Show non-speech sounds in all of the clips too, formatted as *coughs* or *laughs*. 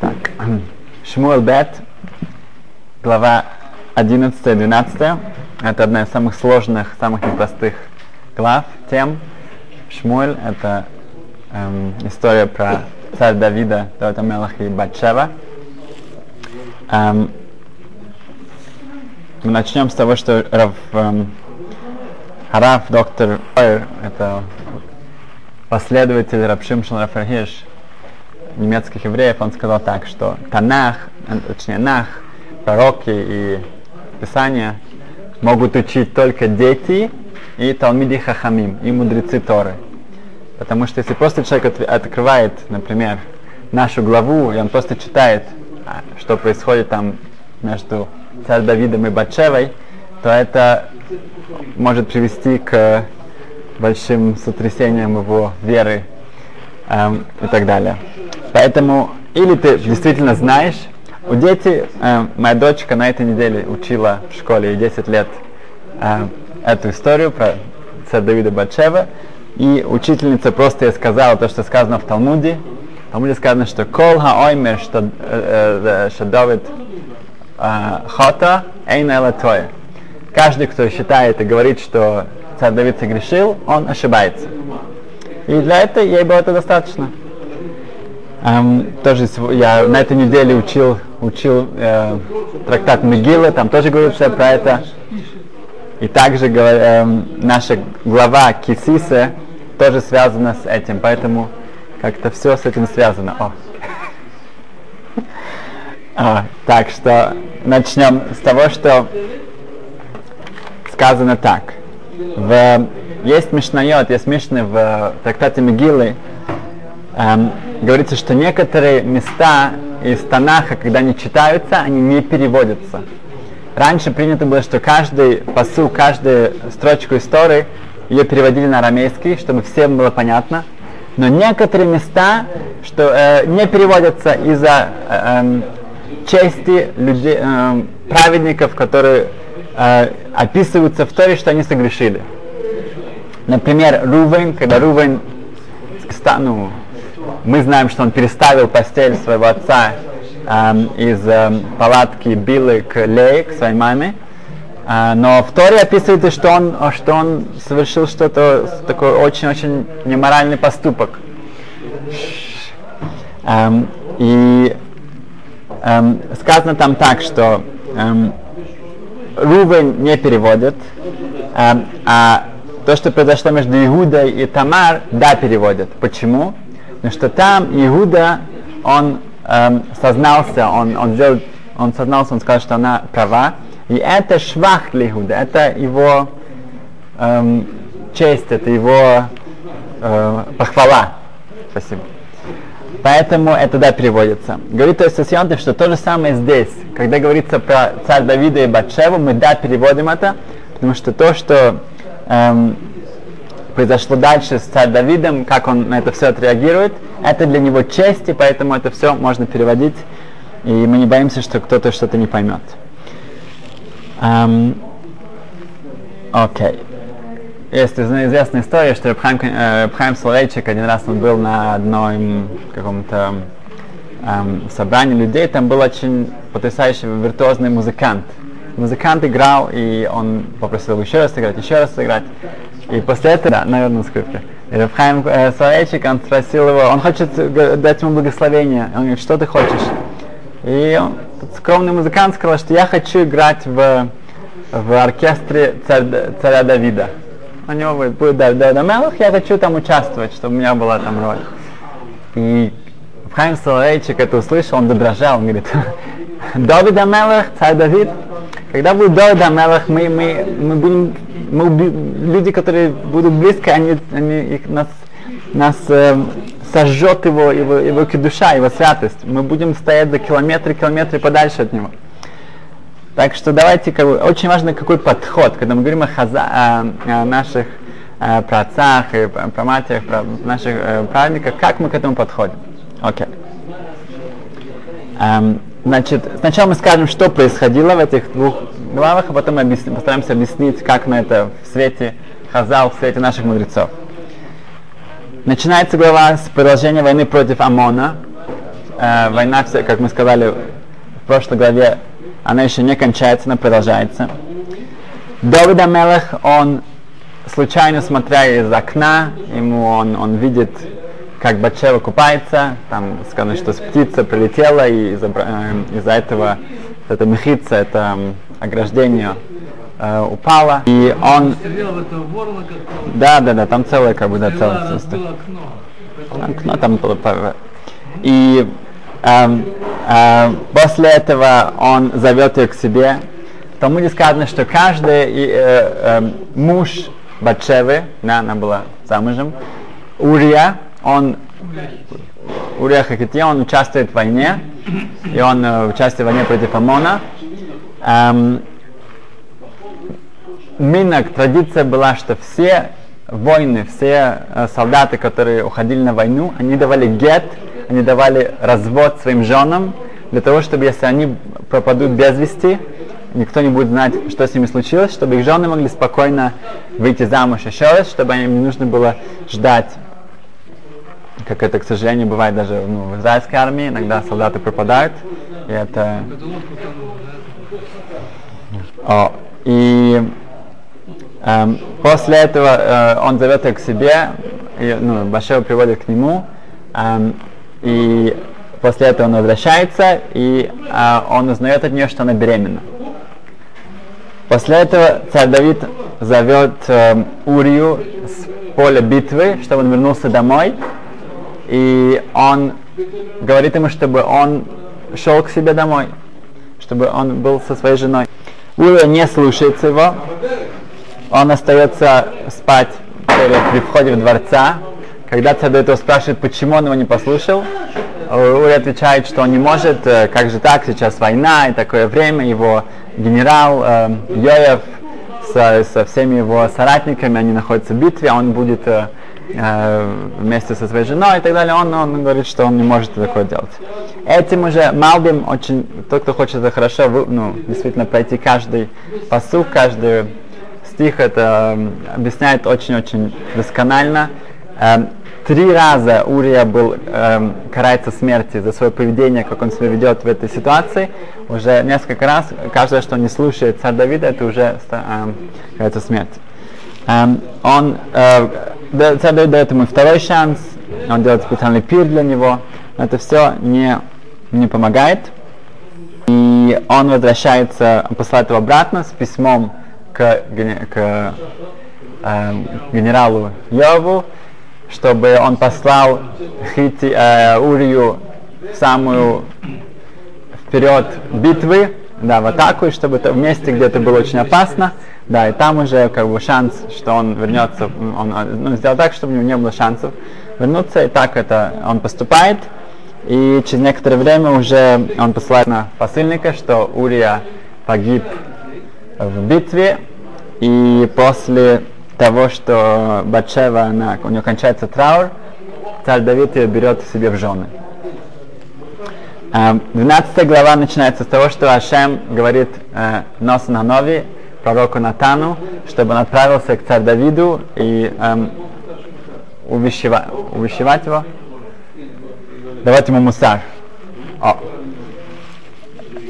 Так. Шмуэл Бет, глава 11-12. Это одна из самых сложных, самых непростых глав, тем. Шмуэль — это эм, история про царя Давида, Давида Мелах и Батшева. Эм, мы начнем с того, что Рав, эм, Хараф, доктор Ойер, это последователь Рабшим Рафархиш, немецких евреев, он сказал так, что Танах, э, точнее Нах, пророки и Писания могут учить только дети и Талмиди Хахамим, и мудрецы Торы. Потому что если просто человек открывает, например, нашу главу, и он просто читает, а, что происходит там между царь Давидом и Батшевой, то это может привести к большим сотрясениям его веры эм, и так далее. Поэтому или ты действительно знаешь, у дети, э, моя дочка на этой неделе учила в школе 10 лет э, эту историю про царя Давида Батшева, и учительница просто ей сказала то, что сказано в Талмуде. В Талмуде сказано, что кол хаоймер, что, э, э, э, хота, эйна Каждый, кто считает и говорит, что царь Давид согрешил, он ошибается. И для этого ей было это достаточно. Эм, тоже я на этой неделе учил, учил э, трактат Мегилы, там тоже говорится про это. И также э, наша глава Кисиса тоже связана с этим, поэтому как-то все с этим связано. О. *laughs* А, так что начнем с того, что сказано так. В, есть Мишнайот, есть Мишны в трактате Мегилы, эм, говорится, что некоторые места из Танаха, когда они читаются, они не переводятся. Раньше принято было, что каждый посыл, каждую строчку истории ее переводили на арамейский, чтобы всем было понятно. Но некоторые места что, э, не переводятся из-за э, э, чести людей, э, праведников, которые э, описываются в Торе, что они согрешили. Например, Рувен, когда Рувен ну, мы знаем, что он переставил постель своего отца эм, из эм, палатки Билы к Лее, к своей маме. Э, но в Торе описывается, что он, что он совершил что-то такой очень-очень неморальный поступок. Эм, и эм, сказано там так, что эм, Рувен не переводит, эм, а то, что произошло между Иудой и Тамар, да, переводят. Почему? Потому что там Иуда, он эм, сознался, он, он, сделал, он сознался, он сказал, что она права. И это швах для Иуда, это его эм, честь, это его э, похвала. Спасибо. Поэтому это да переводится. Говорит Тойсасьонты, что то же самое здесь. Когда говорится про царь Давида и Батшеву, мы да переводим это, потому что то, что эм, произошло дальше с царь Давидом, как он на это все отреагирует, это для него честь, и поэтому это все можно переводить, и мы не боимся, что кто-то что-то не поймет. Um, Окей. Есть известная история, что Рабхайм, э, Рабхайм Соловейчик один раз он был на одном каком-то эм, собрании людей, там был очень потрясающий виртуозный музыкант. Музыкант играл, и он попросил еще раз сыграть, еще раз сыграть. И после этого, да, наверное, на скрипке. И Рафхайм э, Соловейчик, он спросил его, он хочет дать ему благословение. Он говорит, что ты хочешь? И он, скромный музыкант сказал, что я хочу играть в, в оркестре царь, царя Давида. У него будет, будет Давид Амелах, я хочу там участвовать, чтобы у меня была там роль. И Хайм Соловейчик это услышал, он додрожал, он говорит, *laughs* Давид Амелах, царь Давид, когда будет Давид Амелах, мы, мы, мы будем мы уби... люди, которые будут близко, они, они их, нас, нас э, сожжет его, его, его душа, его святость. Мы будем стоять за километры, километры подальше от него. Так что давайте, как бы, очень важно какой подход, когда мы говорим о, хаза, о, о наших э, про и про матерях, про наших э, праведниках, как мы к этому подходим. Окей. Okay. Эм, значит, сначала мы скажем, что происходило в этих двух главах, а потом мы объясним, постараемся объяснить, как на это в свете Хазал, в свете наших мудрецов. Начинается глава с продолжения войны против Амона. э, война, как мы сказали в прошлой главе, она еще не кончается, она продолжается. Давид Амелах, он случайно смотря из окна, ему он, он видит, как Батшева купается, там сказано, что птица прилетела, и из-за, э, из-за этого эта мехица, это э, ограждение э, упало, и он... Да, да, да, там целое, как бы, да, целое. Окно. окно там было... И эм, э, после этого он зовет ее к себе. В Талмуде сказано, что каждый э, э, муж Батшевы, да, она была замужем, Урия, он Урия Хакития, он участвует в войне, и он э, участвует в войне против Амона. Эм, минок, традиция была, что все войны, все э, солдаты, которые уходили на войну, они давали гет, они давали развод своим женам, для того, чтобы если они пропадут без вести, никто не будет знать, что с ними случилось, чтобы их жены могли спокойно выйти замуж еще раз, чтобы им не нужно было ждать, как это, к сожалению, бывает даже ну, в израильской армии, иногда солдаты пропадают, и это... О, и эм, после этого э, он зовет их к себе, и, ну, Башева приводит к нему, эм, и после этого он возвращается, и э, он узнает от нее, что она беременна. После этого царь Давид зовет э, Урию с поля битвы, чтобы он вернулся домой. И он говорит ему, чтобы он шел к себе домой, чтобы он был со своей женой. Урия не слушается его, он остается спать при входе в дворца. Когда царь Давид его спрашивает, почему он его не послушал, Урия отвечает, что он не может, э, как же так, сейчас война и такое время, его генерал э, Йоев со, со всеми его соратниками, они находятся в битве, он будет э, э, вместе со своей женой и так далее, он, он говорит, что он не может такое делать. Этим уже Малбим очень, тот, кто хочет это хорошо, ну, действительно пройти каждый посуд, каждый стих, это э, объясняет очень-очень досконально. Э, Три раза Урия был эм, карается смерти за свое поведение, как он себя ведет в этой ситуации. Уже несколько раз, каждое, что он не слушает царь Давида, это уже эм, карается смерть. Эм, он, э, царь Давид дает ему второй шанс, он делает специальный пир для него, но это все не, не помогает. И он возвращается, посылает его обратно с письмом к, к э, генералу Йову, чтобы он послал Хити, э, Урию в самую вперед битвы, да, в атаку, и чтобы это в месте, где это было очень опасно, да, и там уже как бы шанс, что он вернется, он ну, сделал так, чтобы у него не было шансов вернуться, и так это он поступает, и через некоторое время уже он посылает на посыльника, что Урия погиб в битве, и после того, что Батшева, она, у нее кончается траур, царь Давид ее берет себе в жены. 12 эм, глава начинается с того, что Ашем говорит э, Нос Нанови, пророку Натану, чтобы он отправился к царю Давиду и эм, увещева, увещевать его, давать ему мусар. О.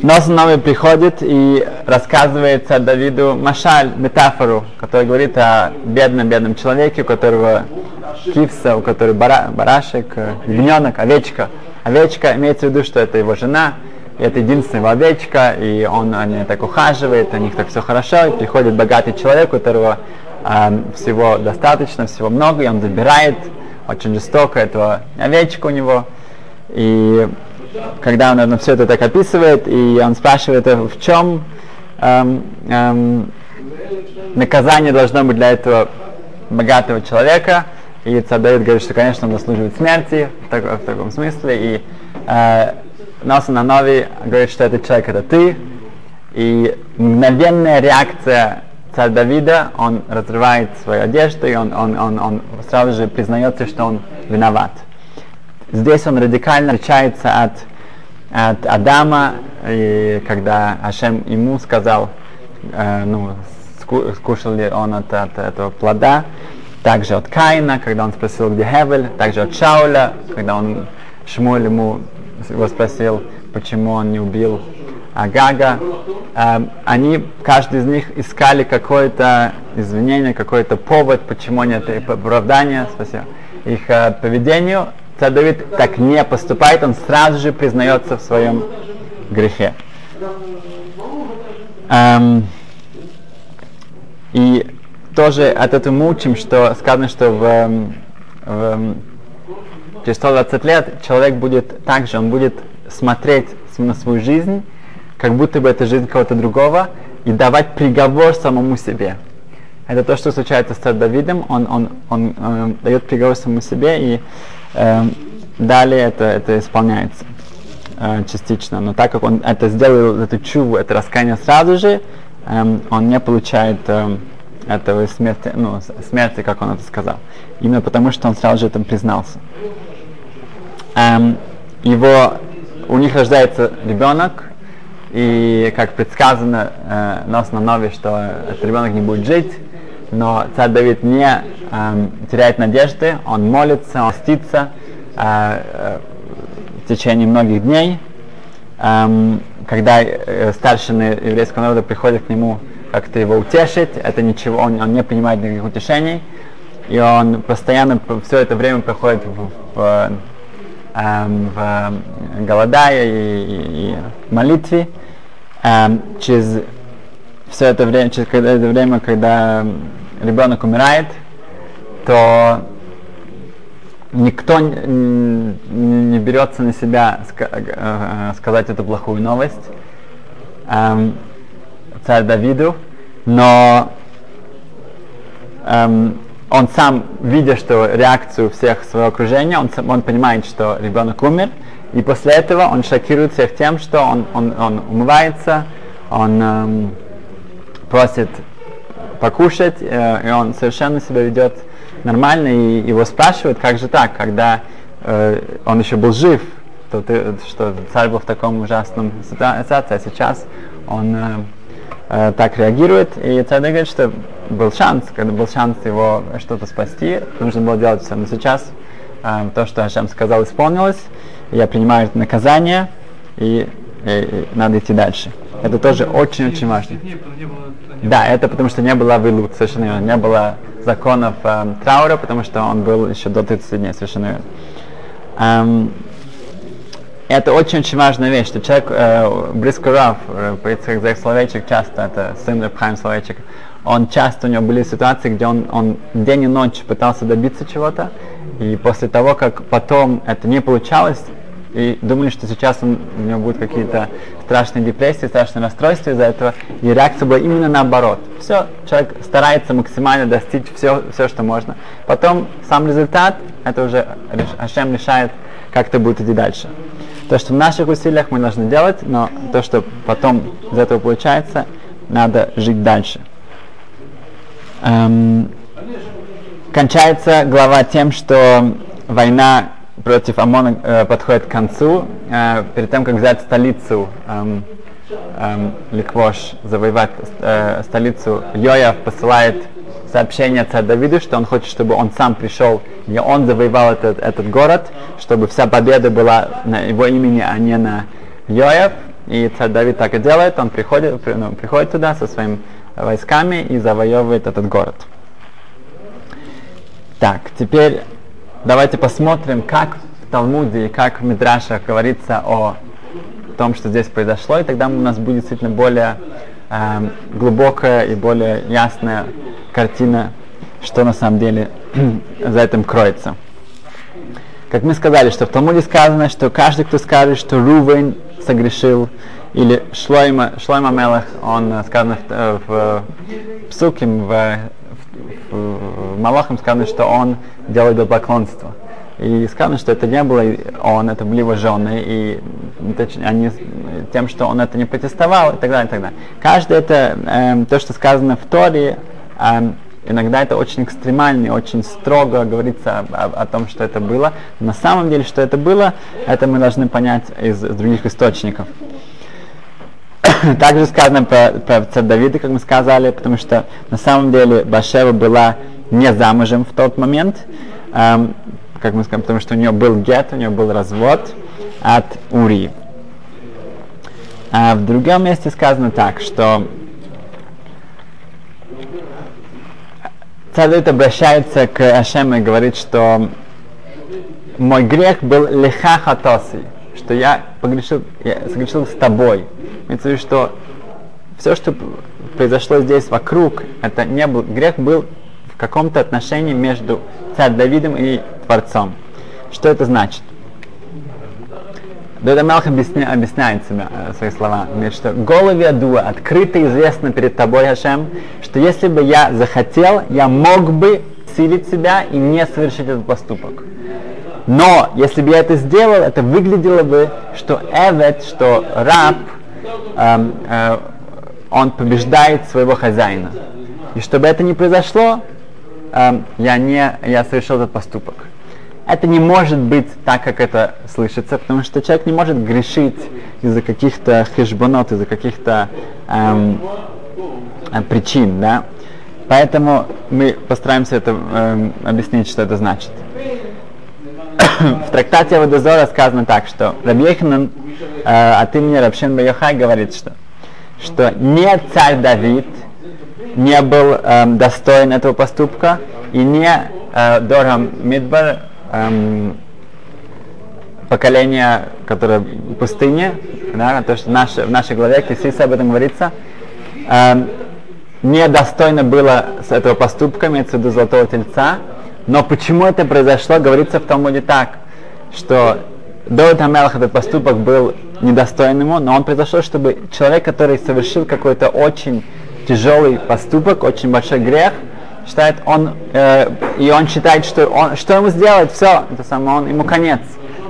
Нос Новый приходит и рассказывает Давиду Машаль, метафору, которая говорит о бедном-бедном человеке, у которого кивса, у которого бара, барашек, ягненок, овечка. Овечка имеется в виду, что это его жена, это единственная его овечка, и он о ней так ухаживает, у них так все хорошо, и приходит богатый человек, у которого э, всего достаточно, всего много, и он забирает очень жестоко эту овечку у него, и когда он наверное, все это так описывает, и он спрашивает, э, в чем эм, эм, наказание должно быть для этого богатого человека. И Цадавид говорит, что, конечно, он заслуживает смерти в, так, в таком смысле. И э, Носа Нанови говорит, что этот человек это ты. И мгновенная реакция царь Давида, он разрывает свою одежду, и он, он, он, он сразу же признается, что он виноват. Здесь он радикально отличается от, от Адама, и когда Ашем ему сказал, э, ну, скушал ли он от, от этого плода, также от Каина, когда он спросил, где Хевель, также от Шауля, когда он Шмуль ему его спросил, почему он не убил Агага. Эм, они, каждый из них искали какое-то извинение, какой-то повод, почему нет оправдания, спасибо, их э, поведению. Царь Давид так не поступает, он сразу же признается в своем грехе. Эм, и тоже от этого мы учим, что сказано, что в, эм, в, эм, через 120 лет человек будет также, он будет смотреть на свою жизнь, как будто бы это жизнь кого-то другого, и давать приговор самому себе. Это то, что случается с Давидом, он, он, он, он э, дает приговор самому себе, и э, далее это, это исполняется э, частично. Но так как он это сделал, эту чуву, это раскаяние сразу же, э, он не получает э, этого смерти, ну, смерти, как он это сказал. Именно потому, что он сразу же этом признался. Эм, его, у них рождается ребенок, и как предсказано э, на основе, что этот ребенок не будет жить, но царь Давид не э, теряет надежды, он молится, он стится э, э, в течение многих дней. Э, когда старшины еврейского народа приходят к нему как-то его утешить, это ничего, он, он не принимает никаких утешений, и он постоянно все это время проходит в, в, эм, в голодая и, и, и молитве. Эм, через все это время, через это время, когда ребенок умирает, то никто не, не берется на себя э, сказать эту плохую новость эм, царь Давиду, но эм, он сам, видя, что реакцию всех своего окружения, он, он понимает, что ребенок умер, и после этого он шокирует всех тем, что он, он, он умывается, он эм, просит покушать, э, и он совершенно себя ведет нормально, и его спрашивают, как же так, когда э, он еще был жив, то ты, что царь был в таком ужасном ситуации, а сейчас он э, э, так реагирует, и царь говорит, что был шанс, когда был шанс его что-то спасти, нужно было делать все, но сейчас э, то, что Ашем сказал, исполнилось, я принимаю это наказание, и, и, и надо идти дальше. Это тоже очень-очень важно. Да, это потому что не было вылут, совершенно верно. Не было законов э, траура, потому что он был еще до 30 дней, совершенно верно. Эм, это очень-очень важная вещь, что человек, э, близко Раф, э, Ицхак Словечек часто, это сын Рабхайм Словечек, он часто, у него были ситуации, где он, он день и ночь пытался добиться чего-то, и после того, как потом это не получалось, и думали, что сейчас он, у него будут какие-то страшные депрессии, страшные расстройства из-за этого, и реакция была именно наоборот. Все, человек старается максимально достичь все, все, что можно. Потом сам результат, это уже Ашем решает, как это будет идти дальше. То, что в наших усилиях мы должны делать, но то, что потом из этого получается, надо жить дальше. Эм, кончается глава тем, что война против ОМОНа э, подходит к концу. Э, перед тем, как взять столицу эм, эм, Ликвош, завоевать э, столицу, Йояв посылает сообщение царь Давиду, что он хочет, чтобы он сам пришел, и он завоевал этот, этот город, чтобы вся победа была на его имени, а не на Йоев. И царь Давид так и делает, он приходит, ну, приходит туда со своими войсками и завоевывает этот город. Так, теперь давайте посмотрим, как в Талмуде и как в Мидрашах говорится о том, что здесь произошло, и тогда у нас будет действительно более э, глубокая и более ясная картина, что на самом деле *clears throat* за этим кроется. Как мы сказали, что в Талмуде сказано, что каждый, кто скажет, что Рувен согрешил, или Шлойма, Шлойма Мелах, он э, сказано в, э, в, в Псуким, в, в, в Малахам сказано, что он делает идолопоклонство. И сказано, что это не было он, это были его жены, и они тем, что он это не протестовал, и так далее, и так далее. Каждое это, э, то, что сказано в Торе, э, иногда это очень экстремально, очень строго говорится о, о, о том, что это было. На самом деле, что это было, это мы должны понять из, из других источников. *coughs* Также сказано про, про царь Давида, как мы сказали, потому что на самом деле Башева была не замужем в тот момент, эм, как мы сказали, потому что у нее был гет, у нее был развод, от Урии. А в другом месте сказано так, что царь обращается к Ашему и говорит, что мой грех был леха хатоси, что я погрешил, я согрешил с тобой. Имеется в что все, что произошло здесь вокруг, это не был, грех был в каком-то отношении между царь Давидом и Творцом. Что это значит? Давид Амелх объясня, объясняет себя, э, свои слова. Говорит, что голове Адуа открыто известно перед тобой, Хашем, что если бы я захотел, я мог бы силить себя и не совершить этот поступок. Но если бы я это сделал, это выглядело бы, что Эвет, что раб, эм, э, он побеждает своего хозяина. И чтобы это не произошло, эм, я не я совершил этот поступок. Это не может быть так, как это слышится, потому что человек не может грешить из-за каких-то хешбонот, из-за каких-то эм, э, причин, да. Поэтому мы постараемся это эм, объяснить, что это значит. *coughs* В трактате Авадозора сказано так, что Рабьеханан э, от имени Рабшин Байохай говорит, что, что не царь Давид не был э, достоин этого поступка, и не э, Дорам Мидбар эм, поколение, которое в пустыне, да, то, что наше, в нашей главе Кисиса об этом говорится, эм, недостойно было с этого поступка, имеется в виду золотого тельца, но почему это произошло, говорится в Талмуде так, что до Амелах этот поступок был недостоин ему, но он произошел, чтобы человек, который совершил какой-то очень тяжелый поступок, очень большой грех, считает он, э, и он считает, что он, что ему сделать, все, это самое, он, ему конец.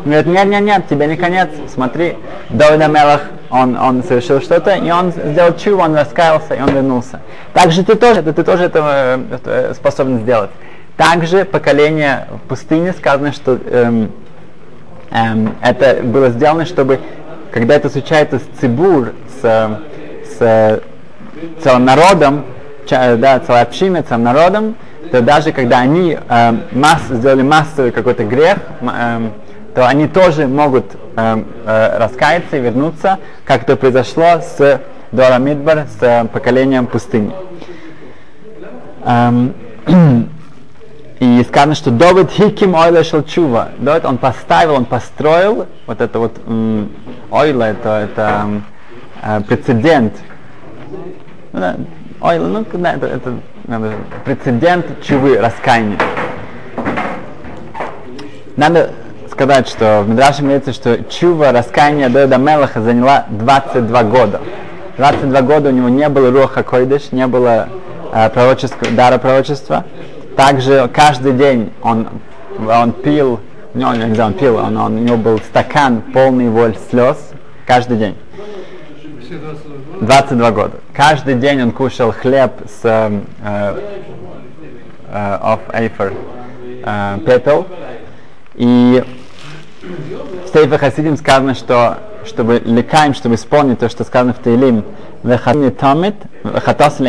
Он говорит, нет, нет, нет, тебе не конец, смотри, Давид Амелах, он, он совершил что-то, и он сделал чу, он раскаялся, и он вернулся. Также ты тоже, ты тоже это, это способен сделать. Также поколение в пустыне сказано, что эм, эм, это было сделано, чтобы, когда это случается с цибур, с, с целым народом, да, целая община, целым народом, то даже когда они э, масс, сделали массовый какой-то грех, э, то они тоже могут э, э, раскаяться и вернуться, как это произошло с Дора Мидбар, с э, поколением пустыни. Эм, *clears throat* и сказано, что Давид Хиким Ойла Шелчува. Давид, он поставил, он построил вот это вот м, Ойла, это, это э, прецедент. Ну, да, Ойла, ну, да, это, это, это прецедент чувы, раскаяния. Надо сказать, что в Мидраше говорится, что чува раскаяния Давида Мелаха заняла 22 года. 22 года у него не было Руха Койдыш, не было э, пророческого, дара пророчества. Также каждый день он, он пил, не, он, не знаю, он пил, он, он, у него был стакан полный воль слез каждый день. 22 года. Каждый день он кушал хлеб с э, э, of Эйфер э, пепел. И в Сейфе Хасидим сказано, что чтобы лекаем, чтобы исполнить то, что сказано в Таилим, тамит,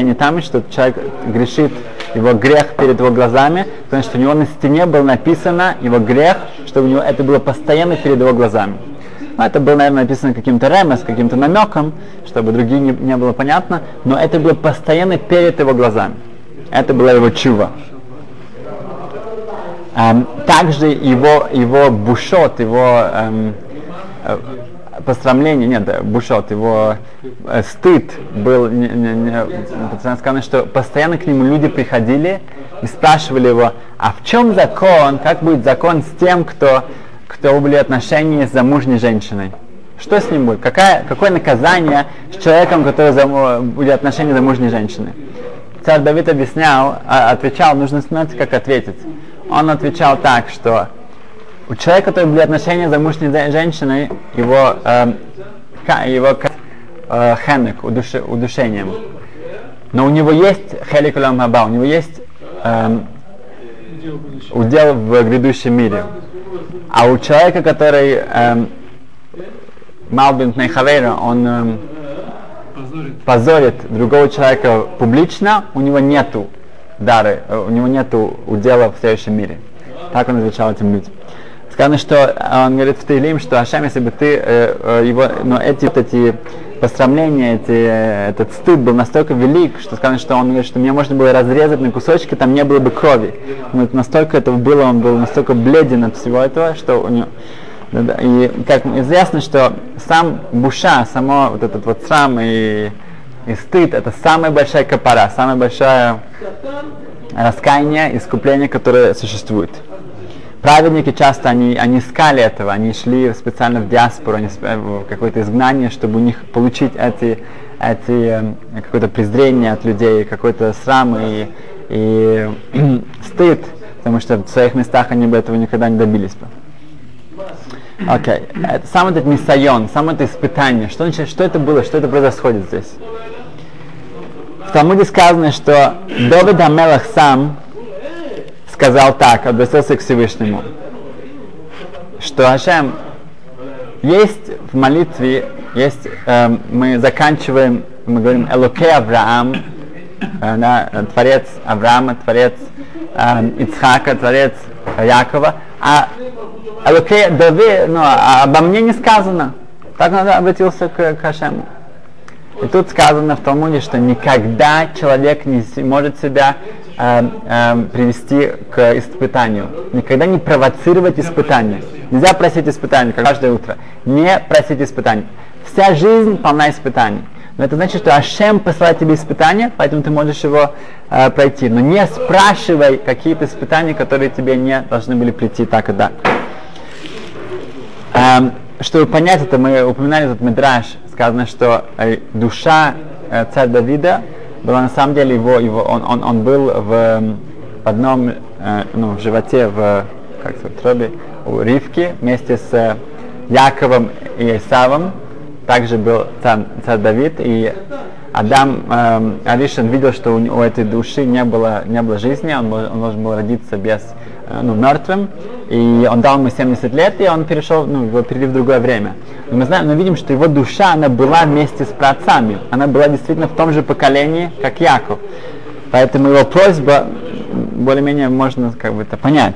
не тамит, что человек грешит, его грех перед его глазами, потому что у него на стене было написано его грех, чтобы у него это было постоянно перед его глазами. Ну, это было, наверное, написано каким-то ремес, каким-то намеком, чтобы другие не, не было понятно, но это было постоянно перед его глазами. Это была его чува. Эм, также его, его бушот, его эм, э, посрамление, нет, бушот, его э, стыд был, не, не, не, сказано, что постоянно к нему люди приходили и спрашивали его, а в чем закон, как будет закон с тем, кто, кто были отношения с замужней женщиной? Что с ним будет? Какая, какое наказание с человеком, который зам, будет отношения с замужней женщиной? Царь Давид объяснял, а, отвечал, нужно знать, как ответить. Он отвечал так, что у человека, который были отношения с замужней женщиной, его, э, его э, хенек, удуш, удушением. Но у него есть хелик хаба, у него есть э, удел в грядущем мире. А у человека, который э, Малбин Нейхавейра, он э, позорит. позорит другого человека публично, у него нету дары, у него нету удела в следующем мире. Так он отвечал этим людям. Сказано, что он говорит в Таилим, что Ашем, если бы ты э, э, его, но эти вот эти посрамления, эти, этот стыд был настолько велик, что сказано, что он говорит, что меня можно было разрезать на кусочки, там не было бы крови. Но настолько этого было, он был настолько бледен от всего этого, что у него и как известно, что сам буша, само вот этот вот срам и, и стыд, это самая большая капара, самая большая раскаяние, искупление, которое существует. Праведники часто, они, они искали этого, они шли специально в диаспору, они, в какое-то изгнание, чтобы у них получить эти, эти э, какое-то презрение от людей, какой-то срам и, и *clears throat* стыд, потому что в своих местах они бы этого никогда не добились бы. Окей, okay. это сам этот миссайон, сам это испытание, что, значит, что это было, что это происходит здесь? В Талмуде сказано, что Давид Амелах сам сказал так, обратился к Всевышнему, что Ашем, есть в молитве, есть, э, мы заканчиваем, мы говорим Элоке Авраам, э, да, Творец Авраама, Творец э, Ицхака, Творец Якова, а Элоке Дави, ну, а обо мне не сказано. Так он обратился к, к Ашему. И тут сказано в Талмуде, что никогда человек не может себя э, э, привести к испытанию. Никогда не провоцировать испытания. Нельзя просить испытаний каждое утро. Не просить испытаний. Вся жизнь полна испытаний. Но это значит, что Ашем посылает тебе испытания, поэтому ты можешь его э, пройти. Но не спрашивай какие-то испытания, которые тебе не должны были прийти так и так. Эм, чтобы понять это, мы упоминали этот мидраж, сказано, что э, душа э, царя Давида была на самом деле его, его он, он, он был в, одном, э, ну, в животе, в, как сказать, тробе у Ривки вместе с Яковом и Исавом. Также был царь, царь Давид, и Адам э, Аришин видел, что у, у этой души не было, не было жизни, он, он должен был родиться без, э, ну, мертвым, и он дал ему 70 лет, и он перешел, ну, его перевели в другое время. Но мы знаем, мы видим, что его душа, она была вместе с праотцами, она была действительно в том же поколении, как Яков. Поэтому его просьба, более-менее можно как бы это понять.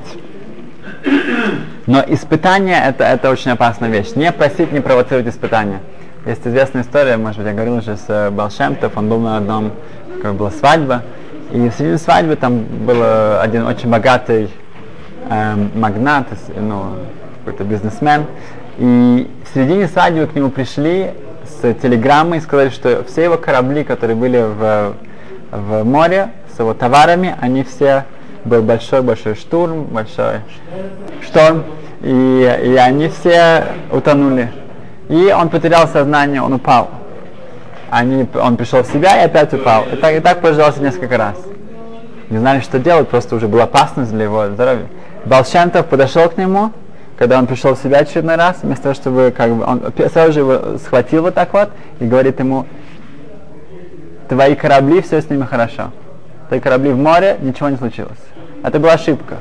Но испытание это, это очень опасная вещь. Не просить, не провоцировать испытания. Есть известная история, может быть, я говорил уже с э, Балшемтов, он был на одном, как была свадьба, и в середине свадьбы там был один очень богатый эм, магнат, ну, какой-то бизнесмен, и в середине свадьбы к нему пришли с телеграммой и сказали, что все его корабли, которые были в, в море с его товарами, они все был большой-большой штурм, большой шторм, и, и они все утонули. И он потерял сознание, он упал. Они, он пришел в себя и опять упал. И так, и так продолжался несколько раз. Не знали, что делать, просто уже была опасность для его здоровья. Балшантов подошел к нему, когда он пришел в себя очередной раз, вместо того, чтобы как бы, он сразу же его схватил вот так вот и говорит ему, твои корабли, все с ними хорошо. Твои корабли в море, ничего не случилось. Это была ошибка.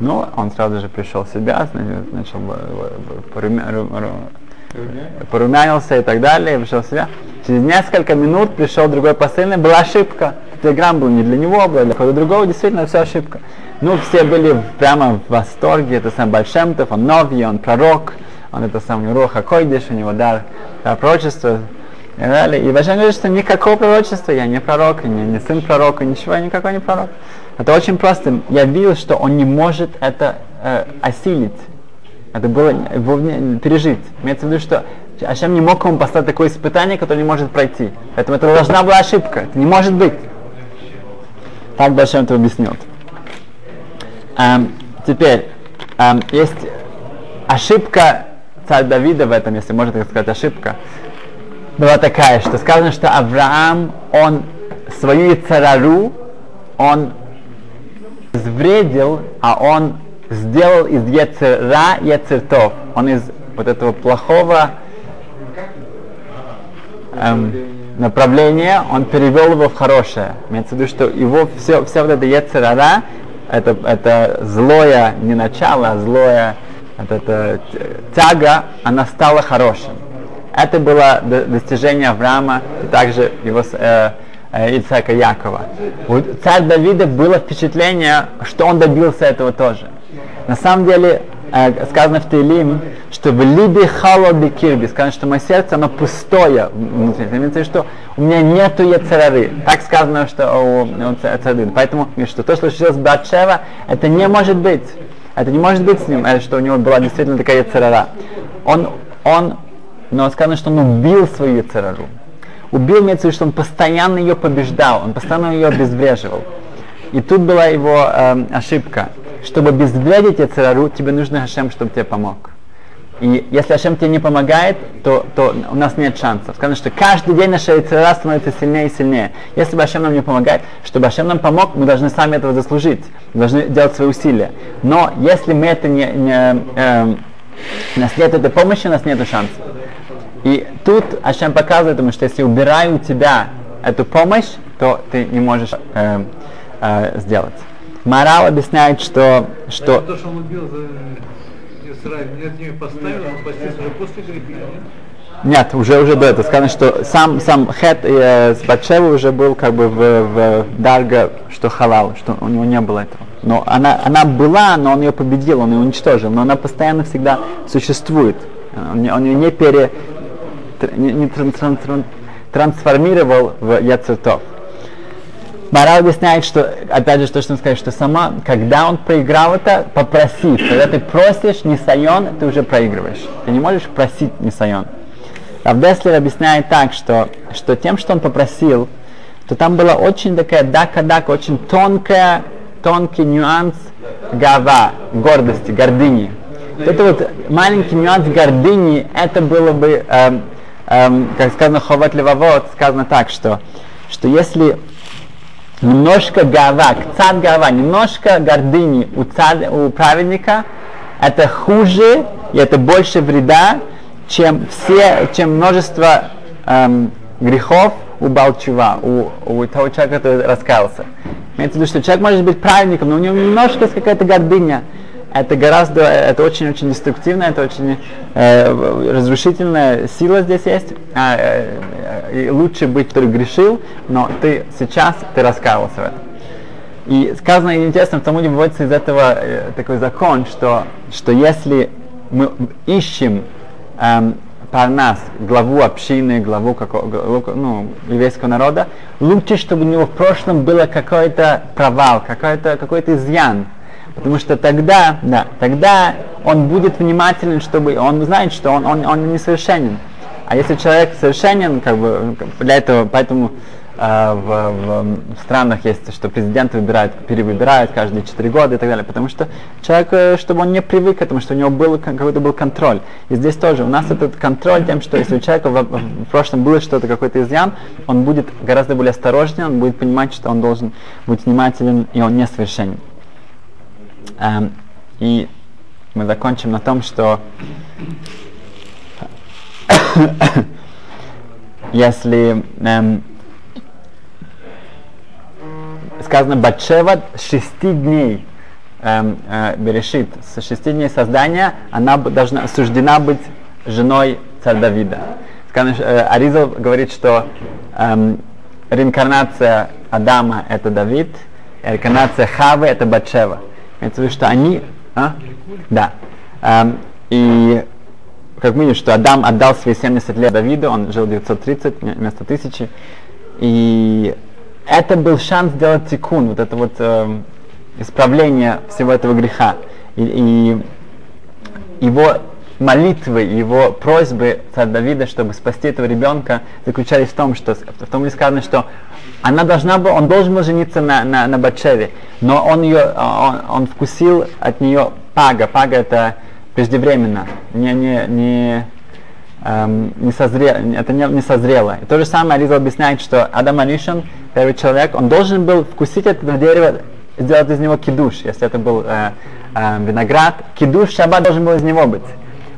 Ну, он сразу же пришел в себя, начал порумянился и так далее, пришел в себя. Через несколько минут пришел другой посыльный, была ошибка. Телеграмм был не для него, был для кого-то другого, действительно, все ошибка. Ну, все были прямо в восторге, это сам Большемтов, он новый, он пророк, он это сам Руха Койдиш, у него дар, дар пророчества и далее. И Большем говорит, что никакого пророчества, я не пророк, не, не сын пророка, ничего, я никакой не пророк. Это очень просто. Я видел, что он не может это э, осилить это было его пережить. Имеется в виду, что Ашем не мог ему поставить такое испытание, которое не может пройти. Поэтому это должна была ошибка. Это не может быть. Так бы Ашем это объяснил. Эм, теперь, эм, есть ошибка царя Давида в этом, если можно так сказать, ошибка, была такая, что сказано, что Авраам, он свою царару, он вредил, а он сделал из Ецера Ецертов. Он из вот этого плохого эм, направления, он перевел его в хорошее. Имеется в виду, что его все, вся вот эта Ецерара, это, это злое, не начало, а злое, это, это тяга, она стала хорошим. Это было достижение Авраама и также его э, э, Ицака Якова. У царя Давида было впечатление, что он добился этого тоже. На самом деле, сказано в Тейлим, что в либе халоби кирби, сказано, что мое сердце, оно пустое внутри. Это имеется в виду, что у меня нету яцерары. Так сказано, что у, у царин. Поэтому, что то, что случилось с Батшева, это не может быть. Это не может быть с ним, это что у него была действительно такая яцерара. Он, он, но сказано, что он убил свою яцерару. Убил имеется в виду, что он постоянно ее побеждал, он постоянно ее обезвреживал. И тут была его э, ошибка. Чтобы обезвредить Яцерару, тебе нужно Хашем, чтобы тебе помог. И если Хашем тебе не помогает, то, то у нас нет шансов. Сказано, что каждый день наша Яцерара становится сильнее и сильнее. Если бы Хашем нам не помогает, чтобы Хашем нам помог, мы должны сами этого заслужить. Мы должны делать свои усилия. Но если мы это не, не э, у нас нет этой помощи, у нас нет шансов. И тут Ашем показывает ему, что если убираю у тебя эту помощь, то ты не можешь э, э, сделать. Морал объясняет, что... что... то, что он убил за Израиль, нет, не поставил, он постился уже после греха, нет? уже уже до этого. Сказано, что сам, сам Хет э, с Батшевой уже был как бы в, в Дарга, что халал, что у него не было этого. Но она, она была, но он ее победил, он ее уничтожил. Но она постоянно всегда существует. Он, он ее не пере, не, не тран, тран, тран, трансформировал в Яцертов. Мара объясняет, что, опять же, то, что он сказал, что сама, когда он проиграл это, попроси. Когда ты просишь нисайон, ты уже проигрываешь. Ты не можешь просить нисайон. Равдеслер объясняет так, что, что тем, что он попросил, то там была очень такая дака-дака, очень тонкая, тонкий нюанс гава, гордости, гордыни. Это вот маленький нюанс гордыни, это было бы, эм, эм, как сказано, ховат левовод, сказано так, что, что если немножко гава, цад гава, немножко гордыни у, цад, у праведника, это хуже и это больше вреда, чем все, чем множество эм, грехов у Балчува, у, у того человека, который раскаялся. Имеется в виду, что человек может быть праведником, но у него немножко какая-то гордыня. Это гораздо, это очень-очень деструктивно, это очень э, разрушительная сила здесь есть. А, э, и лучше быть, который грешил, но ты сейчас, ты раскаялся в этом. И сказано интересно, в Талмуде выводится из этого э, такой закон, что, что если мы ищем эм, Парнас, главу общины, главу, какого, главу ну, еврейского народа, лучше, чтобы у него в прошлом было какой-то провал, какой-то какой изъян. Потому что тогда, да, тогда он будет внимателен, чтобы он знает, что он, он, он несовершенен. А если человек совершенен, как бы для этого, поэтому э, в, в, странах есть, что президент выбирает, перевыбирают каждые 4 года и так далее, потому что человек, э, чтобы он не привык к этому, что у него был какой-то был контроль. И здесь тоже у нас этот контроль тем, что если у человека в, в прошлом было что-то, какой-то изъян, он будет гораздо более осторожнее, он будет понимать, что он должен быть внимателен, и он несовершенен. Эм, и мы закончим на том, что *coughs* если эм, сказано Батшева шести дней эм, э, Берешит, с шести дней создания, она должна осуждена быть женой царя Давида. Сказано, э, Аризал говорит, что эм, реинкарнация Адама это Давид, реинкарнация Хавы это Батшева. В виду, что они... А? Да. Эм, и как мы видим, что Адам отдал свои 70 лет Давиду, он жил 930 вместо 1000. И это был шанс сделать тикун, вот это вот э, исправление всего этого греха. И, и его молитвы, его просьбы царя Давида, чтобы спасти этого ребенка, заключались в том, что в том сказано, что она должна была, он должен был жениться на, на, на Батшеве, но он ее, он, он вкусил от нее пага. Пага это преждевременно, не, не, не, эм, не созрело, это не, не созрело. И то же самое Ариза объясняет, что Адам Аришин, первый человек, он должен был вкусить это дерево, сделать из него кидуш, если это был э, э, виноград. Кидуш шаббат должен был из него быть.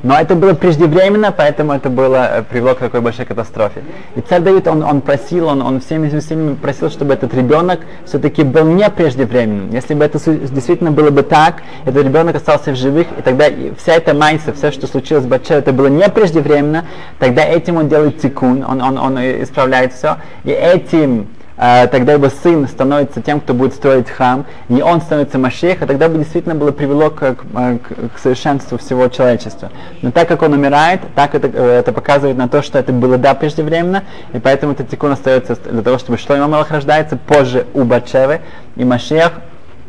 Но это было преждевременно, поэтому это было, э, привело к такой большой катастрофе. И царь Давид, он, он просил, он, он всеми усилиями просил, чтобы этот ребенок все-таки был не преждевременным. Если бы это действительно было бы так, этот ребенок остался в живых, и тогда вся эта майса, все, что случилось с Батше, это было не преждевременно, тогда этим он делает тикун, он, он, он исправляет все, и этим э, тогда его сын становится тем, кто будет строить храм, и он становится Машех, и тогда бы действительно было привело к, э, к- к совершенству всего человечества. Но так как он умирает, так это, э, это показывает на то, что это было да преждевременно, и поэтому этот тикун остается для того, чтобы Шлойма Малах рождается позже у Батшевы, и Машех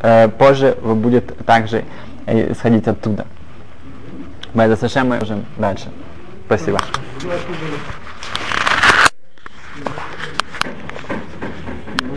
э, позже будет также э, исходить оттуда. Байда Сашем мы можем дальше. Спасибо.